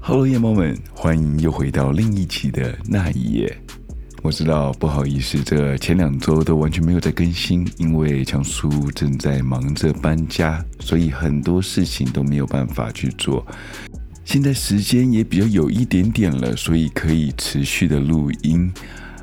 Hello，夜猫们，欢迎又回到另一期的那一夜。我知道不好意思，这前两周都完全没有在更新，因为强叔正在忙着搬家，所以很多事情都没有办法去做。现在时间也比较有一点点了，所以可以持续的录音。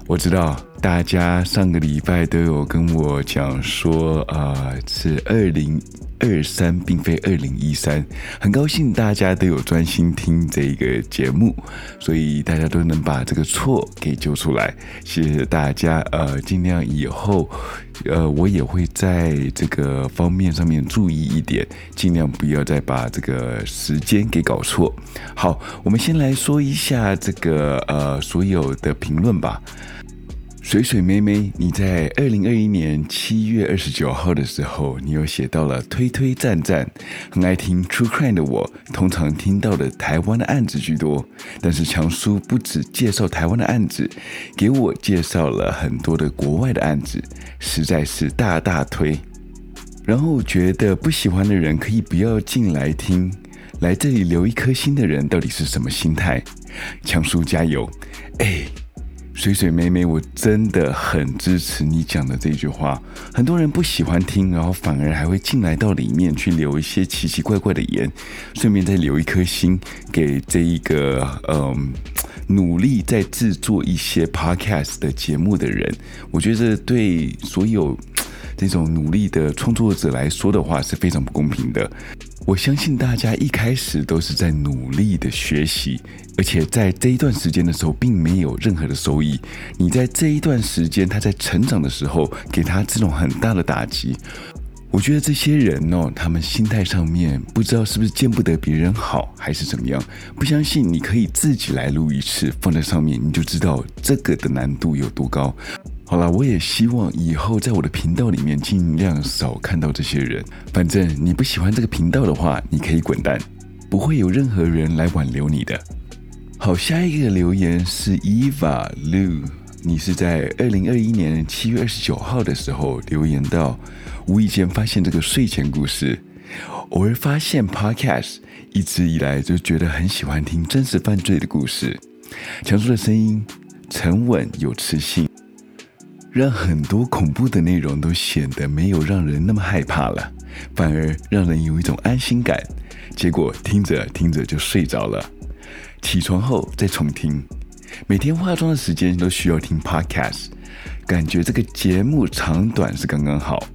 我知道大家上个礼拜都有跟我讲说，啊、呃，是二零二三，并非二零一三。很高兴大家都有专心听这个节目，所以大家都能把这个错给揪出来。谢谢大家，呃，尽量以后，呃，我也会在这个方面上面注意一点，尽量不要再把这个时间给搞错。好，我们先来说一下这个呃所有的评论吧。水水妹妹，你在二零二一年七月二十九号的时候，你有写到了推推赞赞，很爱听 True Crime 的我，通常听到的台湾的案子居多，但是强叔不止介绍台湾的案子，给我介绍了很多的国外的案子，实在是大大推。然后觉得不喜欢的人可以不要进来听，来这里留一颗心的人到底是什么心态？强叔加油！哎。水水妹妹，我真的很支持你讲的这句话。很多人不喜欢听，然后反而还会进来到里面去留一些奇奇怪怪的言，顺便再留一颗心给这一个嗯努力在制作一些 podcast 的节目的人。我觉得对所有这种努力的创作者来说的话是非常不公平的。我相信大家一开始都是在努力的学习，而且在这一段时间的时候，并没有任何的收益。你在这一段时间他在成长的时候，给他这种很大的打击，我觉得这些人哦，他们心态上面不知道是不是见不得别人好，还是怎么样。不相信你可以自己来录一次，放在上面，你就知道这个的难度有多高。好了，我也希望以后在我的频道里面尽量少看到这些人。反正你不喜欢这个频道的话，你可以滚蛋，不会有任何人来挽留你的。好，下一个留言是 Eva Lu，你是在二零二一年七月二十九号的时候留言到，无意间发现这个睡前故事，偶尔发现 Podcast，一直以来就觉得很喜欢听真实犯罪的故事，强叔的声音沉稳有磁性。让很多恐怖的内容都显得没有让人那么害怕了，反而让人有一种安心感。结果听着听着就睡着了，起床后再重听。每天化妆的时间都需要听 Podcast，感觉这个节目长短是刚刚好。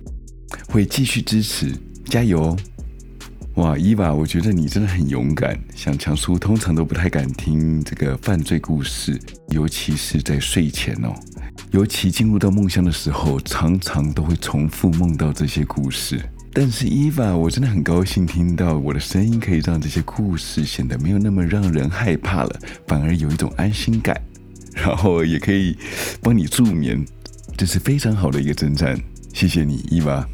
会继续支持，加油哦！哇，伊娃，我觉得你真的很勇敢。像强叔通常都不太敢听这个犯罪故事，尤其是在睡前哦。尤其进入到梦乡的时候，常常都会重复梦到这些故事。但是伊娃，我真的很高兴听到我的声音可以让这些故事显得没有那么让人害怕了，反而有一种安心感，然后也可以帮你助眠，这是非常好的一个征战。谢谢你，伊娃。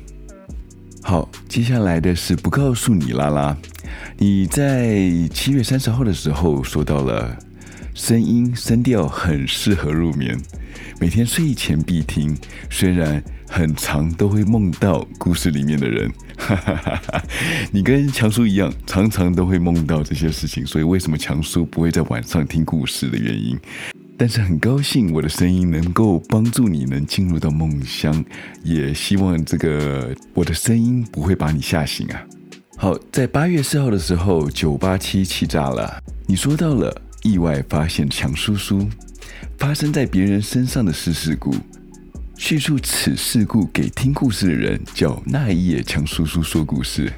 好，接下来的是不告诉你拉拉，你在七月三十号的时候说到了声音声调很适合入眠。每天睡前必听，虽然很长都会梦到故事里面的人，哈哈哈哈，你跟强叔一样，常常都会梦到这些事情，所以为什么强叔不会在晚上听故事的原因？但是很高兴我的声音能够帮助你能进入到梦乡，也希望这个我的声音不会把你吓醒啊。好，在八月四号的时候，九八七气炸了，你说到了意外发现强叔叔。发生在别人身上的事事故，叙述此事故给听故事的人叫那一夜强叔叔说故事。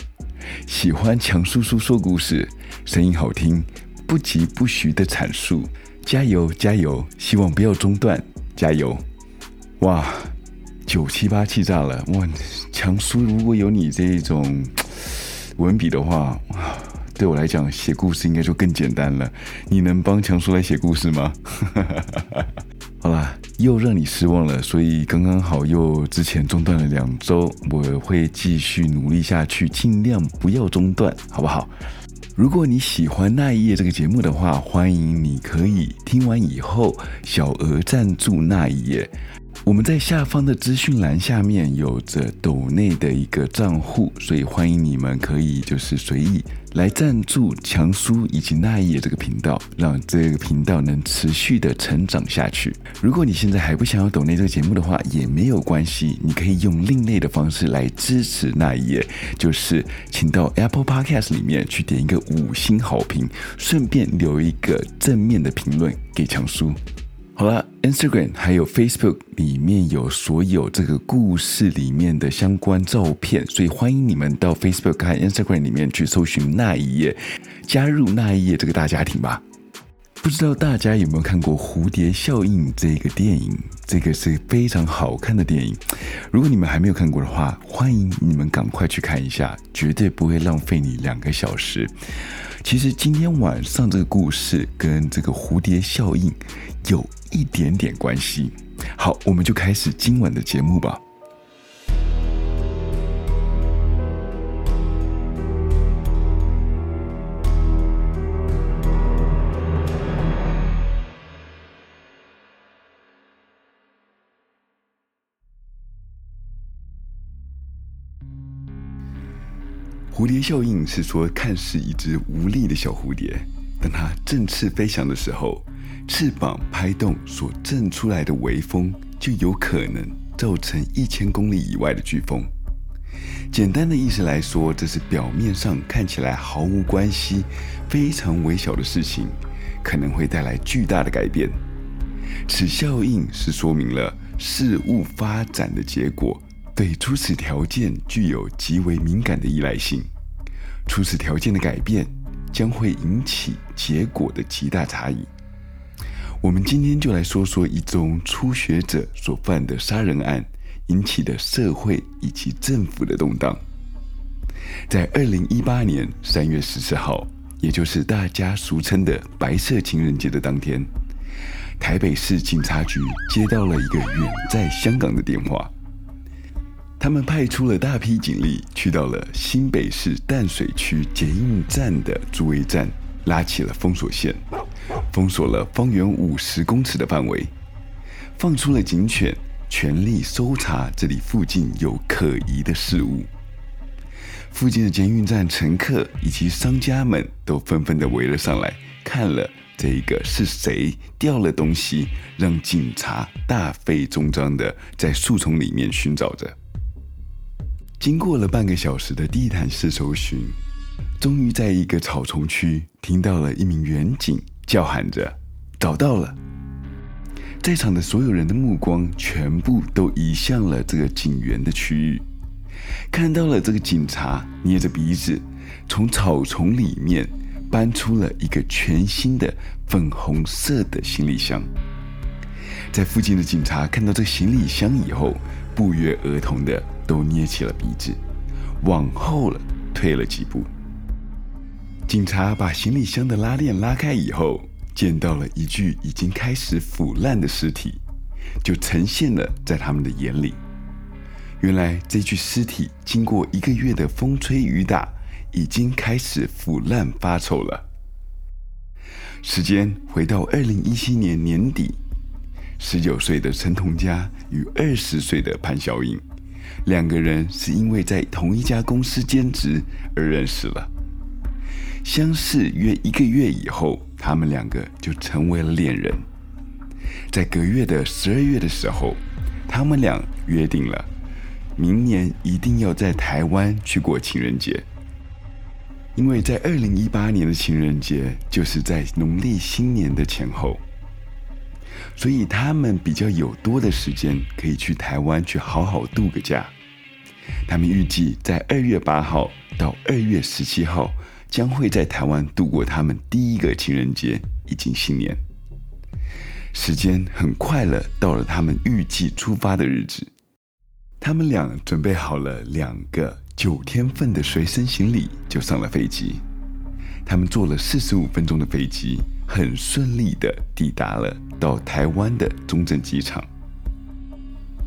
喜欢强叔叔说故事，声音好听，不疾不徐的阐述。加油加油，希望不要中断，加油！哇，九七八气炸了！哇，强叔如果有你这一种文笔的话，哇。对我来讲，写故事应该就更简单了。你能帮强叔来写故事吗？好啦，又让你失望了，所以刚刚好又之前中断了两周，我会继续努力下去，尽量不要中断，好不好？如果你喜欢那一页这个节目的话，欢迎你可以听完以后小额赞助那一页。我们在下方的资讯栏下面有着抖内的一个账户，所以欢迎你们可以就是随意来赞助强叔以及那一页这个频道，让这个频道能持续的成长下去。如果你现在还不想要抖内这个节目的话，也没有关系，你可以用另类的方式来支持那一页，就是请到 Apple Podcast 里面去点一个五星好评，顺便留一个正面的评论给强叔。好了，Instagram 还有 Facebook 里面有所有这个故事里面的相关照片，所以欢迎你们到 Facebook 和 Instagram 里面去搜寻那一页，加入那一页这个大家庭吧。不知道大家有没有看过《蝴蝶效应》这个电影？这个是非常好看的电影。如果你们还没有看过的话，欢迎你们赶快去看一下，绝对不会浪费你两个小时。其实今天晚上这个故事跟这个蝴蝶效应有一点点关系。好，我们就开始今晚的节目吧。蝴蝶效应是说，看似一只无力的小蝴蝶，当它振翅飞翔的时候，翅膀拍动所震出来的微风，就有可能造成一千公里以外的飓风。简单的意思来说，这是表面上看起来毫无关系、非常微小的事情，可能会带来巨大的改变。此效应是说明了事物发展的结果。对初始条件具有极为敏感的依赖性，初始条件的改变将会引起结果的极大差异。我们今天就来说说一宗初学者所犯的杀人案引起的社会以及政府的动荡。在二零一八年三月十四号，也就是大家俗称的白色情人节的当天，台北市警察局接到了一个远在香港的电话。他们派出了大批警力，去到了新北市淡水区捷运站的助威站，拉起了封锁线，封锁了方圆五十公尺的范围，放出了警犬，全力搜查这里附近有可疑的事物。附近的捷运站乘客以及商家们都纷纷的围了上来，看了这一个是谁掉了东西，让警察大费周章的在树丛里面寻找着。经过了半个小时的地毯式搜寻，终于在一个草丛区听到了一名员警叫喊着：“找到了！”在场的所有人的目光全部都移向了这个警员的区域，看到了这个警察捏着鼻子从草丛里面搬出了一个全新的粉红色的行李箱。在附近的警察看到这个行李箱以后，不约而同的。都捏起了鼻子，往后了退了几步。警察把行李箱的拉链拉开以后，见到了一具已经开始腐烂的尸体，就呈现了在他们的眼里。原来这具尸体经过一个月的风吹雨打，已经开始腐烂发臭了。时间回到二零一七年年底，十九岁的陈同佳与二十岁的潘晓颖。两个人是因为在同一家公司兼职而认识了，相识约一个月以后，他们两个就成为了恋人。在隔月的十二月的时候，他们俩约定了，明年一定要在台湾去过情人节，因为在二零一八年的情人节就是在农历新年的前后。所以他们比较有多的时间可以去台湾去好好度个假。他们预计在二月八号到二月十七号将会在台湾度过他们第一个情人节以及新年。时间很快了，到了他们预计出发的日子。他们俩准备好了两个九天份的随身行李，就上了飞机。他们坐了四十五分钟的飞机，很顺利地抵达了到台湾的中正机场。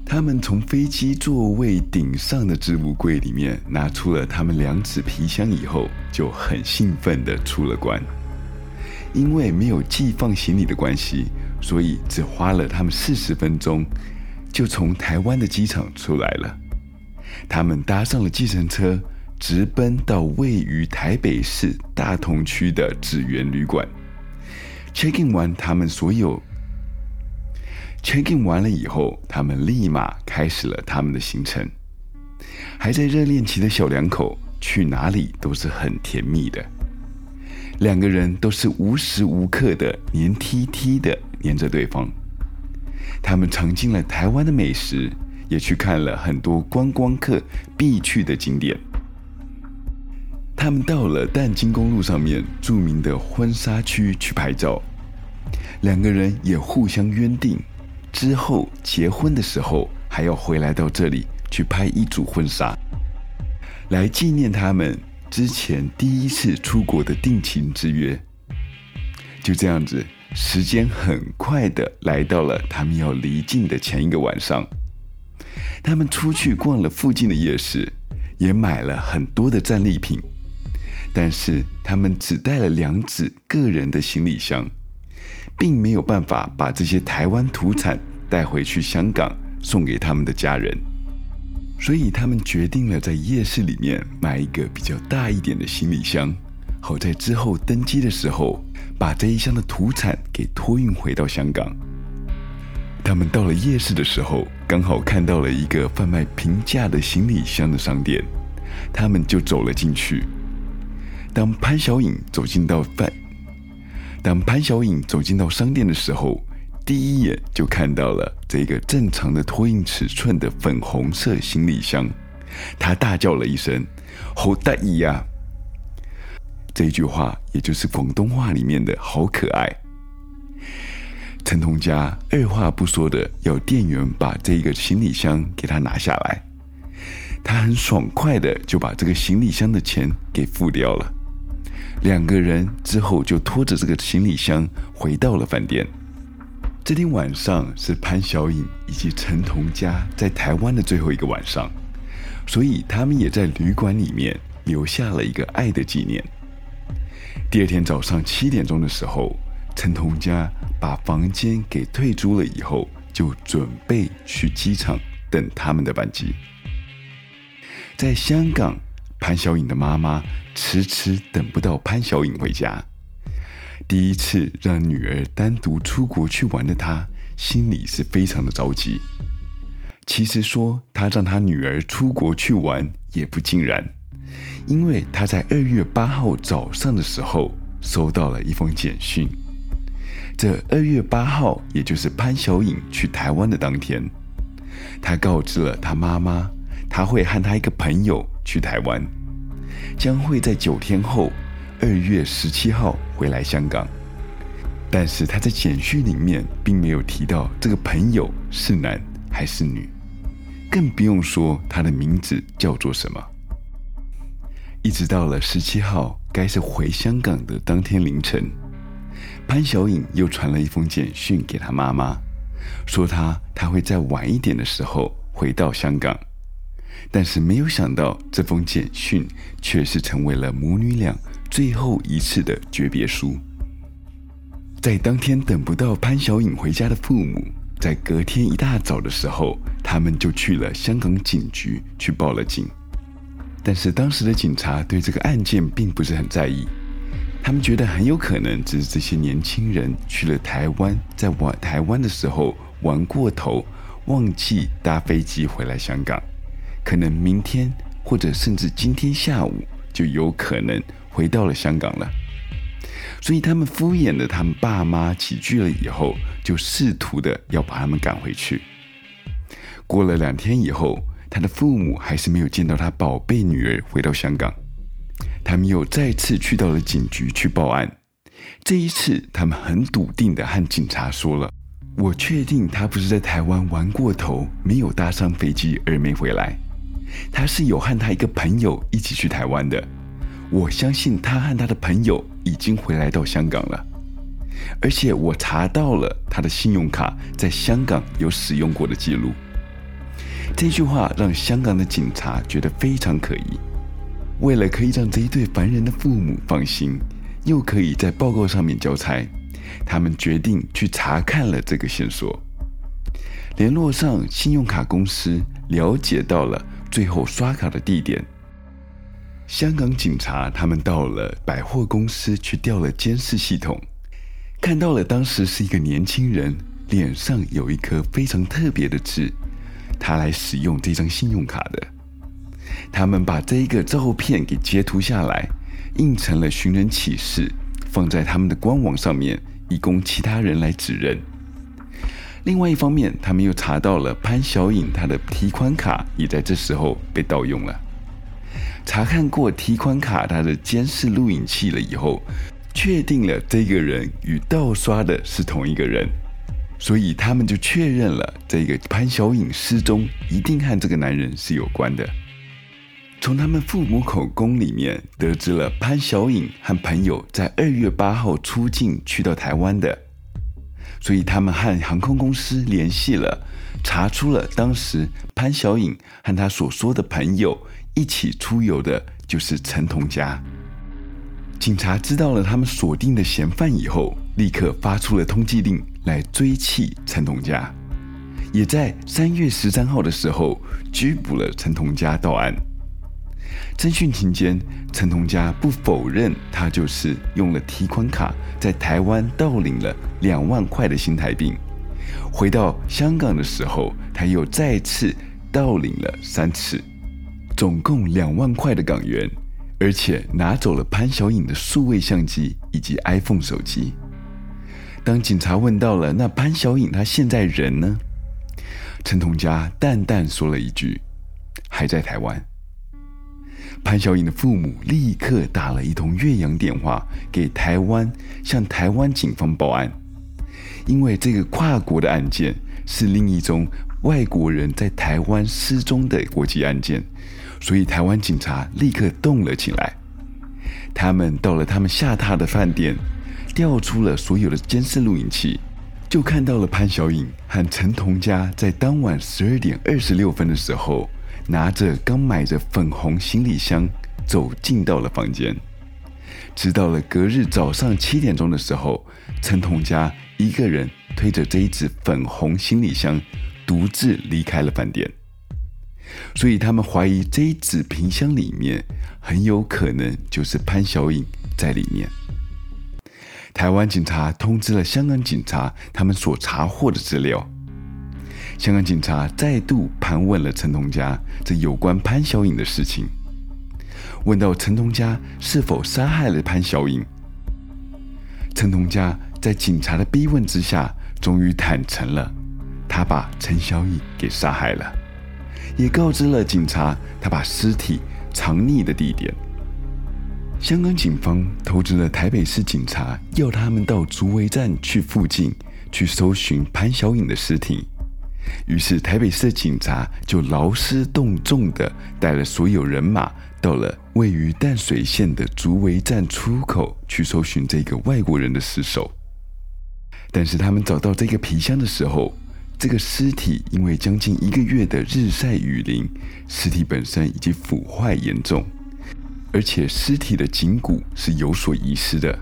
他们从飞机座位顶上的置物柜里面拿出了他们两只皮箱以后，就很兴奋地出了关。因为没有寄放行李的关系，所以只花了他们四十分钟，就从台湾的机场出来了。他们搭上了计程车，直奔到位于台北市大同区的紫园旅馆。Check in 完他们所有，check in 完了以后，他们立马开始了他们的行程。还在热恋期的小两口，去哪里都是很甜蜜的。两个人都是无时无刻的黏 T T 的黏着对方。他们尝尽了台湾的美食，也去看了很多观光客必去的景点。他们到了淡金公路上面著名的婚纱区去拍照。两个人也互相约定，之后结婚的时候还要回来到这里去拍一组婚纱，来纪念他们之前第一次出国的定情之约。就这样子。时间很快的来到了他们要离境的前一个晚上，他们出去逛了附近的夜市，也买了很多的战利品，但是他们只带了两只个人的行李箱，并没有办法把这些台湾土产带回去香港送给他们的家人，所以他们决定了在夜市里面买一个比较大一点的行李箱。好在之后登机的时候，把这一箱的土产给托运回到香港。他们到了夜市的时候，刚好看到了一个贩卖平价的行李箱的商店，他们就走了进去。当潘小颖走进到饭，当潘小颖走进到商店的时候，第一眼就看到了这个正常的托运尺寸的粉红色行李箱，他大叫了一声：“好得意呀！”这句话也就是广东话里面的好可爱。陈同佳二话不说的要店员把这个行李箱给他拿下来，他很爽快的就把这个行李箱的钱给付掉了。两个人之后就拖着这个行李箱回到了饭店。这天晚上是潘小颖以及陈同佳在台湾的最后一个晚上，所以他们也在旅馆里面留下了一个爱的纪念。第二天早上七点钟的时候，陈同佳把房间给退租了以后，就准备去机场等他们的班机。在香港，潘小颖的妈妈迟迟等不到潘小颖回家。第一次让女儿单独出国去玩的她，心里是非常的着急。其实说她让她女儿出国去玩也不尽然。因为她在二月八号早上的时候收到了一封简讯。这二月八号，也就是潘小颖去台湾的当天，她告知了她妈妈，他会和他一个朋友去台湾，将会在九天后，二月十七号回来香港。但是他在简讯里面并没有提到这个朋友是男还是女，更不用说他的名字叫做什么。一直到了十七号，该是回香港的当天凌晨，潘小颖又传了一封简讯给他妈妈，说他他会在晚一点的时候回到香港，但是没有想到这封简讯却是成为了母女俩最后一次的诀别书。在当天等不到潘小颖回家的父母，在隔天一大早的时候，他们就去了香港警局去报了警。但是当时的警察对这个案件并不是很在意，他们觉得很有可能只是这些年轻人去了台湾，在玩台湾的时候玩过头，忘记搭飞机回来香港，可能明天或者甚至今天下午就有可能回到了香港了，所以他们敷衍了他们爸妈几句了以后，就试图的要把他们赶回去。过了两天以后。他的父母还是没有见到他宝贝女儿回到香港，他们又再次去到了警局去报案。这一次，他们很笃定的和警察说了：“我确定他不是在台湾玩过头，没有搭上飞机而没回来，他是有和他一个朋友一起去台湾的。我相信他和他的朋友已经回来到香港了，而且我查到了他的信用卡在香港有使用过的记录。”这句话让香港的警察觉得非常可疑。为了可以让这一对凡人的父母放心，又可以在报告上面交差，他们决定去查看了这个线索。联络上信用卡公司，了解到了最后刷卡的地点。香港警察他们到了百货公司去调了监视系统，看到了当时是一个年轻人，脸上有一颗非常特别的痣，他来使用这张信用卡的。他们把这一个照片给截图下来，印成了寻人启事，放在他们的官网上面，以供其他人来指认。另外一方面，他们又查到了潘小颖她的提款卡也在这时候被盗用了。查看过提款卡它的监视录影器了以后，确定了这个人与盗刷的是同一个人，所以他们就确认了这个潘小颖失踪一定和这个男人是有关的。从他们父母口供里面得知了潘小颖和朋友在二月八号出境去到台湾的，所以他们和航空公司联系了，查出了当时潘晓颖和他所说的朋友一起出游的就是陈同佳。警察知道了他们锁定的嫌犯以后，立刻发出了通缉令来追缉陈同佳，也在三月十三号的时候拘捕了陈同佳到案。侦讯期间，陈同佳不否认，他就是用了提款卡在台湾盗领了两万块的新台币。回到香港的时候，他又再次盗领了三次，总共两万块的港元，而且拿走了潘小颖的数位相机以及 iPhone 手机。当警察问到了那潘小颖她现在人呢？陈同佳淡淡说了一句：“还在台湾。”潘晓颖的父母立刻打了一通越洋电话给台湾，向台湾警方报案。因为这个跨国的案件是另一宗外国人在台湾失踪的国际案件，所以台湾警察立刻动了起来。他们到了他们下榻的饭店，调出了所有的监视录影器，就看到了潘晓颖和陈同佳在当晚十二点二十六分的时候。拿着刚买的粉红行李箱走进到了房间，直到了隔日早上七点钟的时候，陈同佳一个人推着这一只粉红行李箱独自离开了饭店。所以他们怀疑这一只皮箱里面很有可能就是潘晓颖在里面。台湾警察通知了香港警察，他们所查获的资料。香港警察再度盘问了陈同佳这有关潘小颖的事情，问到陈同佳是否杀害了潘小颖。陈同佳在警察的逼问之下，终于坦诚了，他把陈小颖给杀害了，也告知了警察他把尸体藏匿的地点。香港警方通知了台北市警察，要他们到竹围站去附近去搜寻潘小颖的尸体。于是，台北市的警察就劳师动众的带了所有人马，到了位于淡水县的竹围站出口去搜寻这个外国人的尸首。但是，他们找到这个皮箱的时候，这个尸体因为将近一个月的日晒雨淋，尸体本身已经腐坏严重，而且尸体的颈骨是有所遗失的。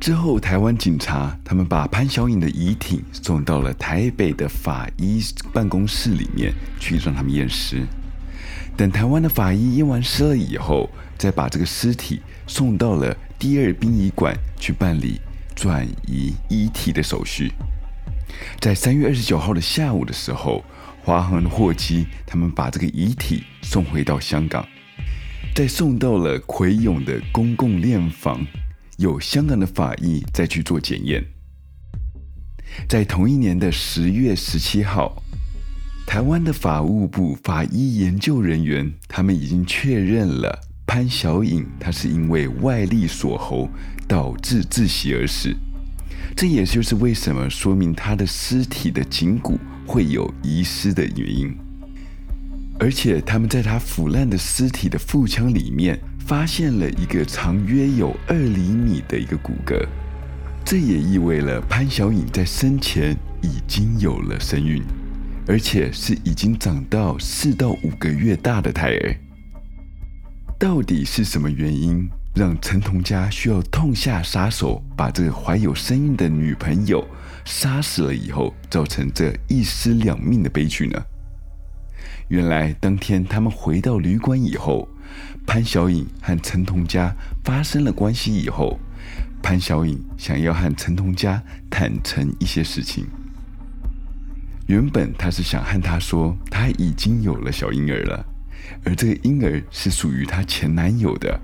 之后，台湾警察他们把潘小颖的遗体送到了台北的法医办公室里面去，让他们验尸。等台湾的法医验完尸了以后，再把这个尸体送到了第二殡仪馆去办理转移遗体的手续。在三月二十九号的下午的时候，华航的货机他们把这个遗体送回到香港，再送到了奎永的公共殓房。有香港的法医再去做检验。在同一年的十月十七号，台湾的法务部法医研究人员他们已经确认了潘小颖，她是因为外力锁喉导致窒息而死。这也就是为什么说明她的尸体的颈骨会有遗失的原因。而且他们在她腐烂的尸体的腹腔里面。发现了一个长约有二厘米的一个骨骼，这也意味了潘晓颖在生前已经有了身孕，而且是已经长到四到五个月大的胎儿。到底是什么原因让陈同佳需要痛下杀手，把这个怀有身孕的女朋友杀死了以后，造成这一尸两命的悲剧呢？原来当天他们回到旅馆以后，潘小颖和陈同佳发生了关系以后，潘小颖想要和陈同佳坦诚一些事情。原本他是想和他说，他已经有了小婴儿了，而这个婴儿是属于他前男友的。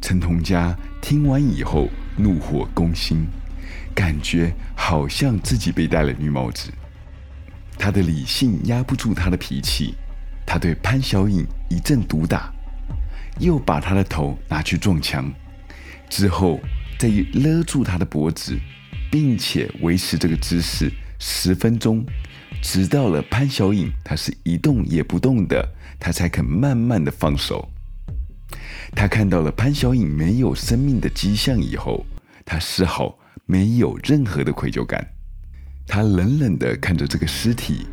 陈同佳听完以后，怒火攻心，感觉好像自己被戴了绿帽子。他的理性压不住他的脾气，他对潘小颖一阵毒打，又把他的头拿去撞墙，之后再勒住他的脖子，并且维持这个姿势十分钟，直到了潘小颖他是一动也不动的，他才肯慢慢的放手。他看到了潘小颖没有生命的迹象以后，他丝毫没有任何的愧疚感。他冷冷的看着这个尸体，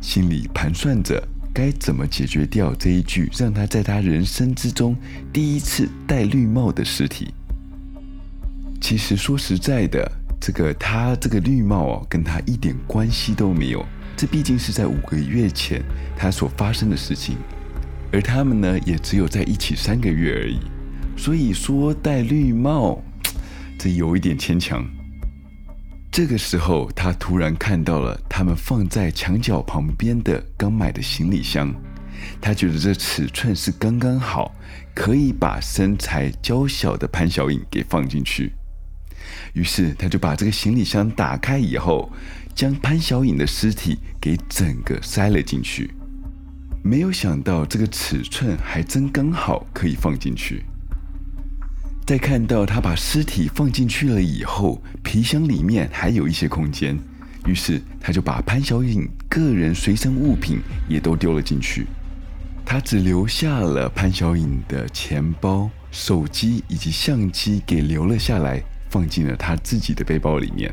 心里盘算着该怎么解决掉这一具让他在他人生之中第一次戴绿帽的尸体。其实说实在的，这个他这个绿帽哦，跟他一点关系都没有。这毕竟是在五个月前他所发生的事情。而他们呢，也只有在一起三个月而已，所以说戴绿帽，这有一点牵强。这个时候，他突然看到了他们放在墙角旁边的刚买的行李箱，他觉得这尺寸是刚刚好，可以把身材娇小的潘小颖给放进去。于是，他就把这个行李箱打开以后，将潘小颖的尸体给整个塞了进去。没有想到这个尺寸还真刚好可以放进去。在看到他把尸体放进去了以后，皮箱里面还有一些空间，于是他就把潘小颖个人随身物品也都丢了进去。他只留下了潘小颖的钱包、手机以及相机给留了下来，放进了他自己的背包里面。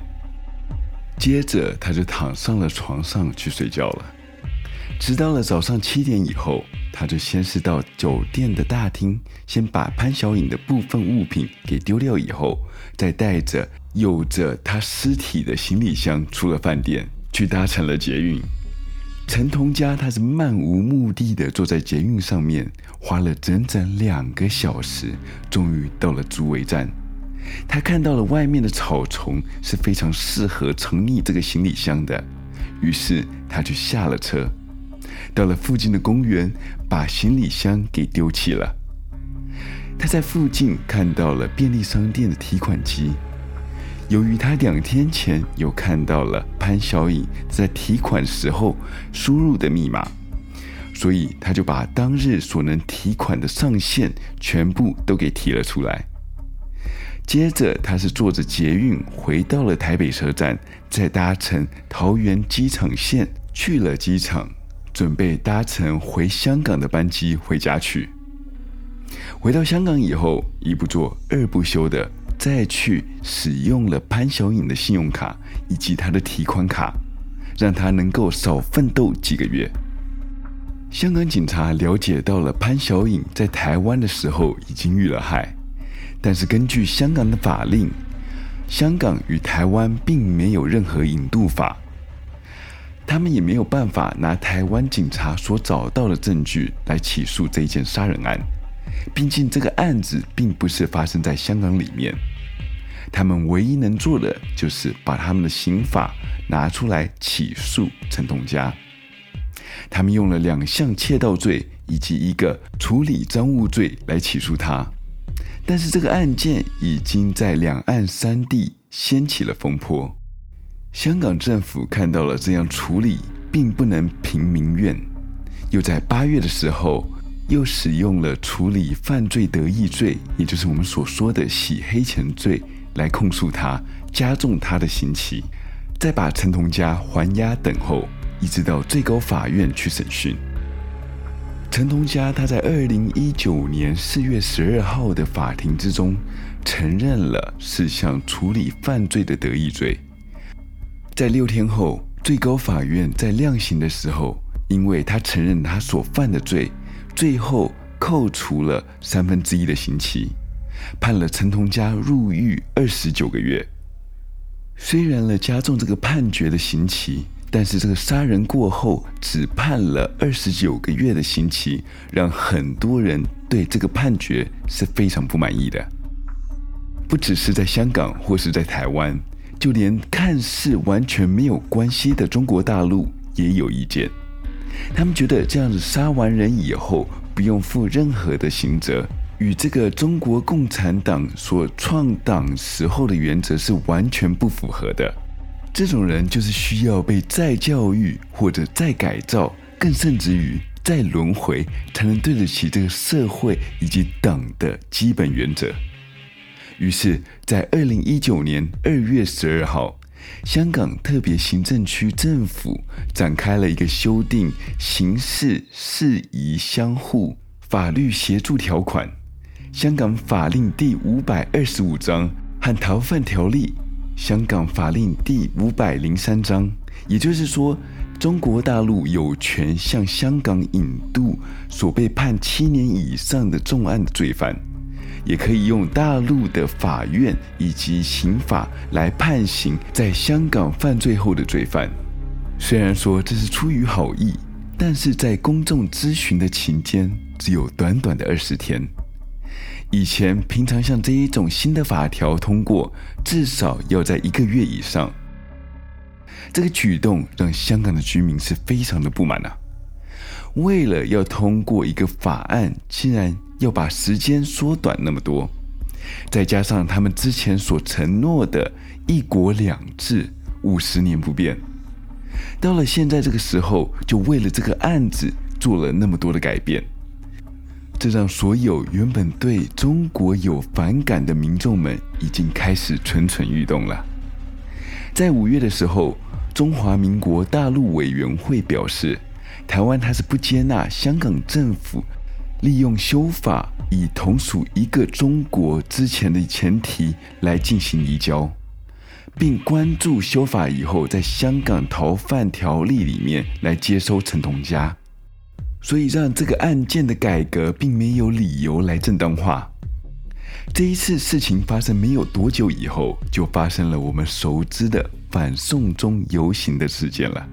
接着他就躺上了床上去睡觉了。直到了早上七点以后，他就先是到酒店的大厅，先把潘小颖的部分物品给丢掉，以后再带着有着他尸体的行李箱出了饭店，去搭乘了捷运。陈同佳他是漫无目的的坐在捷运上面，花了整整两个小时，终于到了竹围站。他看到了外面的草丛是非常适合藏匿这个行李箱的，于是他就下了车。到了附近的公园，把行李箱给丢弃了。他在附近看到了便利商店的提款机，由于他两天前有看到了潘小颖在提款时候输入的密码，所以他就把当日所能提款的上限全部都给提了出来。接着，他是坐着捷运回到了台北车站，再搭乘桃园机场线去了机场。准备搭乘回香港的班机回家去。回到香港以后，一不做二不休的再去使用了潘小颖的信用卡以及他的提款卡，让他能够少奋斗几个月。香港警察了解到了潘小颖在台湾的时候已经遇了害，但是根据香港的法令，香港与台湾并没有任何引渡法。他们也没有办法拿台湾警察所找到的证据来起诉这一件杀人案，毕竟这个案子并不是发生在香港里面。他们唯一能做的就是把他们的刑法拿出来起诉陈同佳。他们用了两项窃盗罪以及一个处理赃物罪来起诉他，但是这个案件已经在两岸三地掀起了风波。香港政府看到了这样处理并不能平民怨，又在八月的时候又使用了处理犯罪得益罪，也就是我们所说的洗黑钱罪来控诉他，加重他的刑期，再把陈同佳还押等候，一直到最高法院去审讯。陈同佳他在二零一九年四月十二号的法庭之中承认了是向处理犯罪的得益罪。在六天后，最高法院在量刑的时候，因为他承认他所犯的罪，最后扣除了三分之一的刑期，判了陈同佳入狱二十九个月。虽然了加重这个判决的刑期，但是这个杀人过后只判了二十九个月的刑期，让很多人对这个判决是非常不满意的。不只是在香港或是在台湾，就连看似完全没有关系的中国大陆也有意见。他们觉得这样子杀完人以后不用负任何的刑责。与这个中国共产党所创党时候的原则是完全不符合的。这种人就是需要被再教育或者再改造，更甚至于再轮回，才能对得起这个社会以及党的基本原则。于是，在二零一九年二月十二号，香港特别行政区政府展开了一个修订刑事事宜相互法律协助条款。香港法令第五百二十五章和逃犯条例，香港法令第五百零三章，也就是说，中国大陆有权向香港引渡所被判七年以上的重案的罪犯，也可以用大陆的法院以及刑法来判刑在香港犯罪后的罪犯。虽然说这是出于好意，但是在公众咨询的期间只有短短的二十天。以前平常像这一种新的法条通过，至少要在一个月以上。这个举动让香港的居民是非常的不满啊！为了要通过一个法案，竟然要把时间缩短那么多，再加上他们之前所承诺的一国两制五十年不变，到了现在这个时候，就为了这个案子做了那么多的改变。这让所有原本对中国有反感的民众们已经开始蠢蠢欲动了。在五月的时候，中华民国大陆委员会表示，台湾它是不接纳香港政府利用修法以同属一个中国之前的前提来进行移交，并关注修法以后在香港逃犯条例里面来接收陈同佳。所以，让这个案件的改革并没有理由来正当化。这一次事情发生没有多久以后，就发生了我们熟知的反送中游行的事件了。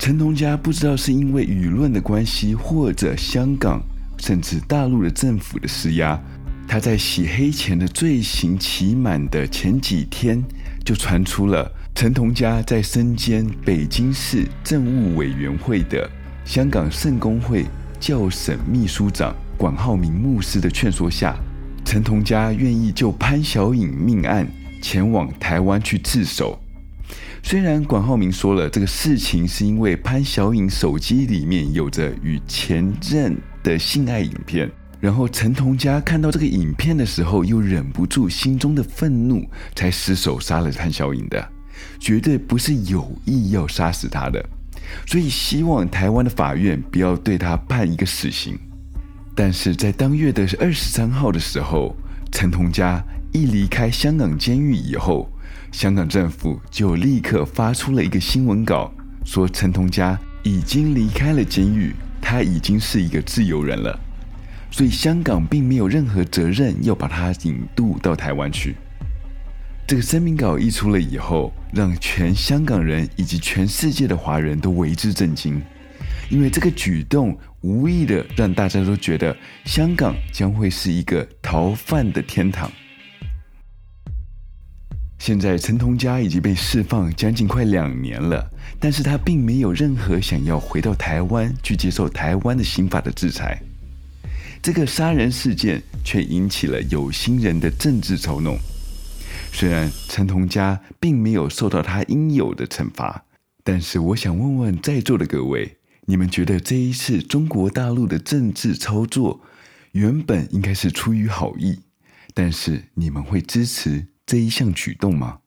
陈同佳不知道是因为舆论的关系，或者香港甚至大陆的政府的施压，他在洗黑钱的罪行期满的前几天，就传出了陈同佳在身兼北京市政务委员会的。香港圣公会教审秘书长管浩明牧师的劝说下，陈同佳愿意就潘晓颖命案前往台湾去自首。虽然管浩明说了这个事情是因为潘晓颖手机里面有着与前任的性爱影片，然后陈同佳看到这个影片的时候又忍不住心中的愤怒，才失手杀了潘晓颖的，绝对不是有意要杀死他的。所以希望台湾的法院不要对他判一个死刑。但是在当月的二十三号的时候，陈同佳一离开香港监狱以后，香港政府就立刻发出了一个新闻稿，说陈同佳已经离开了监狱，他已经是一个自由人了。所以香港并没有任何责任要把他引渡到台湾去。这个声明稿一出了以后，让全香港人以及全世界的华人都为之震惊，因为这个举动无意的让大家都觉得香港将会是一个逃犯的天堂。现在陈同佳已经被释放将近快两年了，但是他并没有任何想要回到台湾去接受台湾的刑法的制裁。这个杀人事件却引起了有心人的政治操弄。虽然陈同佳并没有受到他应有的惩罚，但是我想问问在座的各位，你们觉得这一次中国大陆的政治操作原本应该是出于好意，但是你们会支持这一项举动吗？